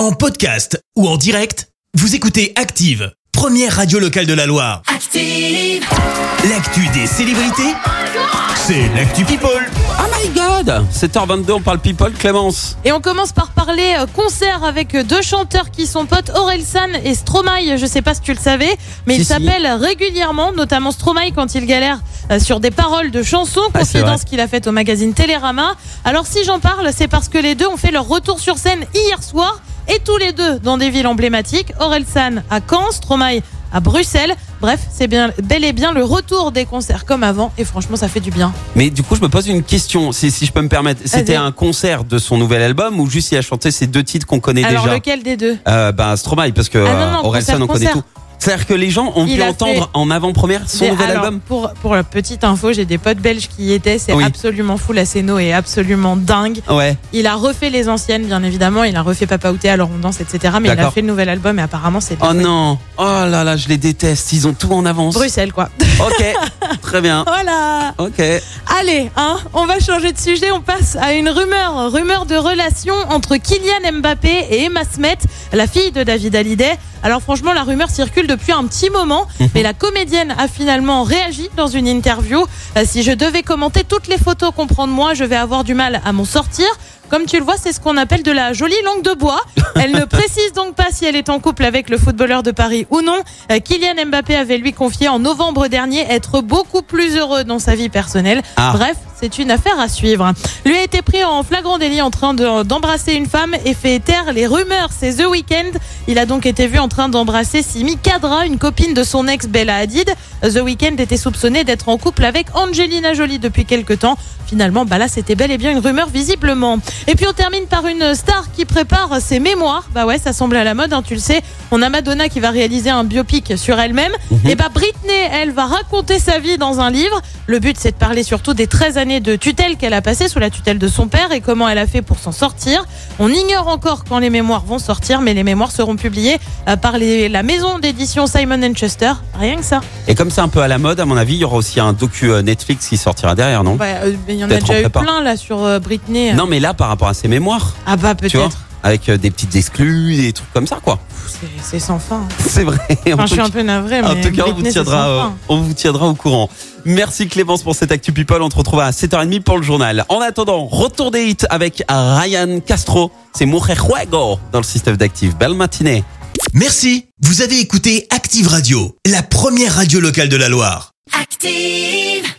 En podcast ou en direct, vous écoutez Active, première radio locale de la Loire. Active. L'actu des célébrités, c'est l'actu People. Oh my god 7h22, on parle people, Clémence. Et on commence par parler euh, concert avec deux chanteurs qui sont potes, Orelsan et Stromae. Je sais pas si tu le savais, mais Si, ils si. s'appellent régulièrement, notamment Stromae quand il galère euh, sur des paroles de chansons, Ouais, c'est confidence vrai. qu'il a faite au magazine Télérama. Alors si j'en parle, c'est parce que les deux ont fait leur retour sur scène hier soir et tous les deux dans des villes emblématiques. Orelsan à Caen, Stromae à Bruxelles. Bref, c'est bien, bel et bien le retour des concerts comme avant et franchement ça fait du bien. Mais du coup, je me pose une question, si, si je peux me permettre. C'était un concert de son nouvel album ou juste il a chanté ces deux titres qu'on connaît Alors déjà? lequel des deux? Euh, Ben Stromae, parce que Ah non, non, euh, Orelsan, concert, on connaît concert. tout. C'est-à-dire que les gens ont Il pu entendre fait- en avant-première son nouvel alors, album Pour, pour la petite info, j'ai des potes belges qui y étaient. C'est Oui. absolument fou. La scéno est absolument dingue. Ouais. Il a refait les anciennes, bien évidemment. Il a refait Papa Outé, alors on danse, etc. Mais il a fait le nouvel album et apparemment c'est Oh non Oh là là, je les déteste, ils ont tout en avance. Bruxelles, quoi. Ok, très bien. voilà. Ok. Allez, hein, on va changer de sujet. On passe à une rumeur. Rumeur de relation entre Kylian Mbappé et Emma Smet, la fille de David Hallyday. Alors franchement, la rumeur circule depuis un petit moment, mais la comédienne a finalement réagi dans une interview. Euh, si je devais commenter toutes les photos qu'on prend de moi, je vais avoir du mal à m'en sortir. Comme tu le vois, c'est ce qu'on appelle de la jolie langue de bois. Elle ne précise donc pas si elle est en couple avec le footballeur de Paris ou non. Euh, Kylian Mbappé avait lui confié en novembre dernier être beaucoup plus heureux dans sa vie personnelle. Ah. Bref, c'est une affaire à suivre. Lui a été pris en flagrant délit en train de- d'embrasser une femme et fait taire les rumeurs. C'est The Weeknd. Il a donc été vu en train d'embrasser Simi Kadra, une copine de son ex Bella Hadid. The Weeknd était soupçonné d'être en couple avec Angelina Jolie depuis quelque temps. Finalement, bah là, c'était bel et bien une rumeur visiblement. Et puis on termine par une star qui prépare ses mémoires. Bah ouais, ça semble à la mode, hein, tu le sais. On a Madonna qui va réaliser un biopic sur elle-même. Et bah Britney, elle va raconter sa vie dans un livre. Le but, c'est de parler surtout des 13 années de tutelle qu'elle a passées sous la tutelle de son père et comment elle a fait pour s'en sortir. On ignore encore quand les mémoires vont sortir, mais les mémoires seront publiées euh, par les- la maison d'édition Simon Schuster. Rien que ça. Et comme c'est un peu à la mode, à mon avis, il y aura aussi un docu euh, Netflix qui sortira derrière, non? Bah, euh, Il y en a en déjà eu plein là sur Britney. Non, mais là, par rapport à ses mémoires, Ah bah peut-être. Avec euh, des petites exclus, des trucs comme ça, quoi. C'est- C'est sans fin. C'est vrai. Enfin, En je suis un peu navrée, mais En tout cas, on vous, tiendra, euh, on vous tiendra au courant. Merci Clémence pour cette Actu People. On te retrouve à 7h30 pour le journal. En attendant, retour des hits avec Ryan Castro. C'est Mujer Juego dans le système d'Active. Belle matinée. Merci, vous avez écouté Active Radio, la première radio locale de la Loire. Active.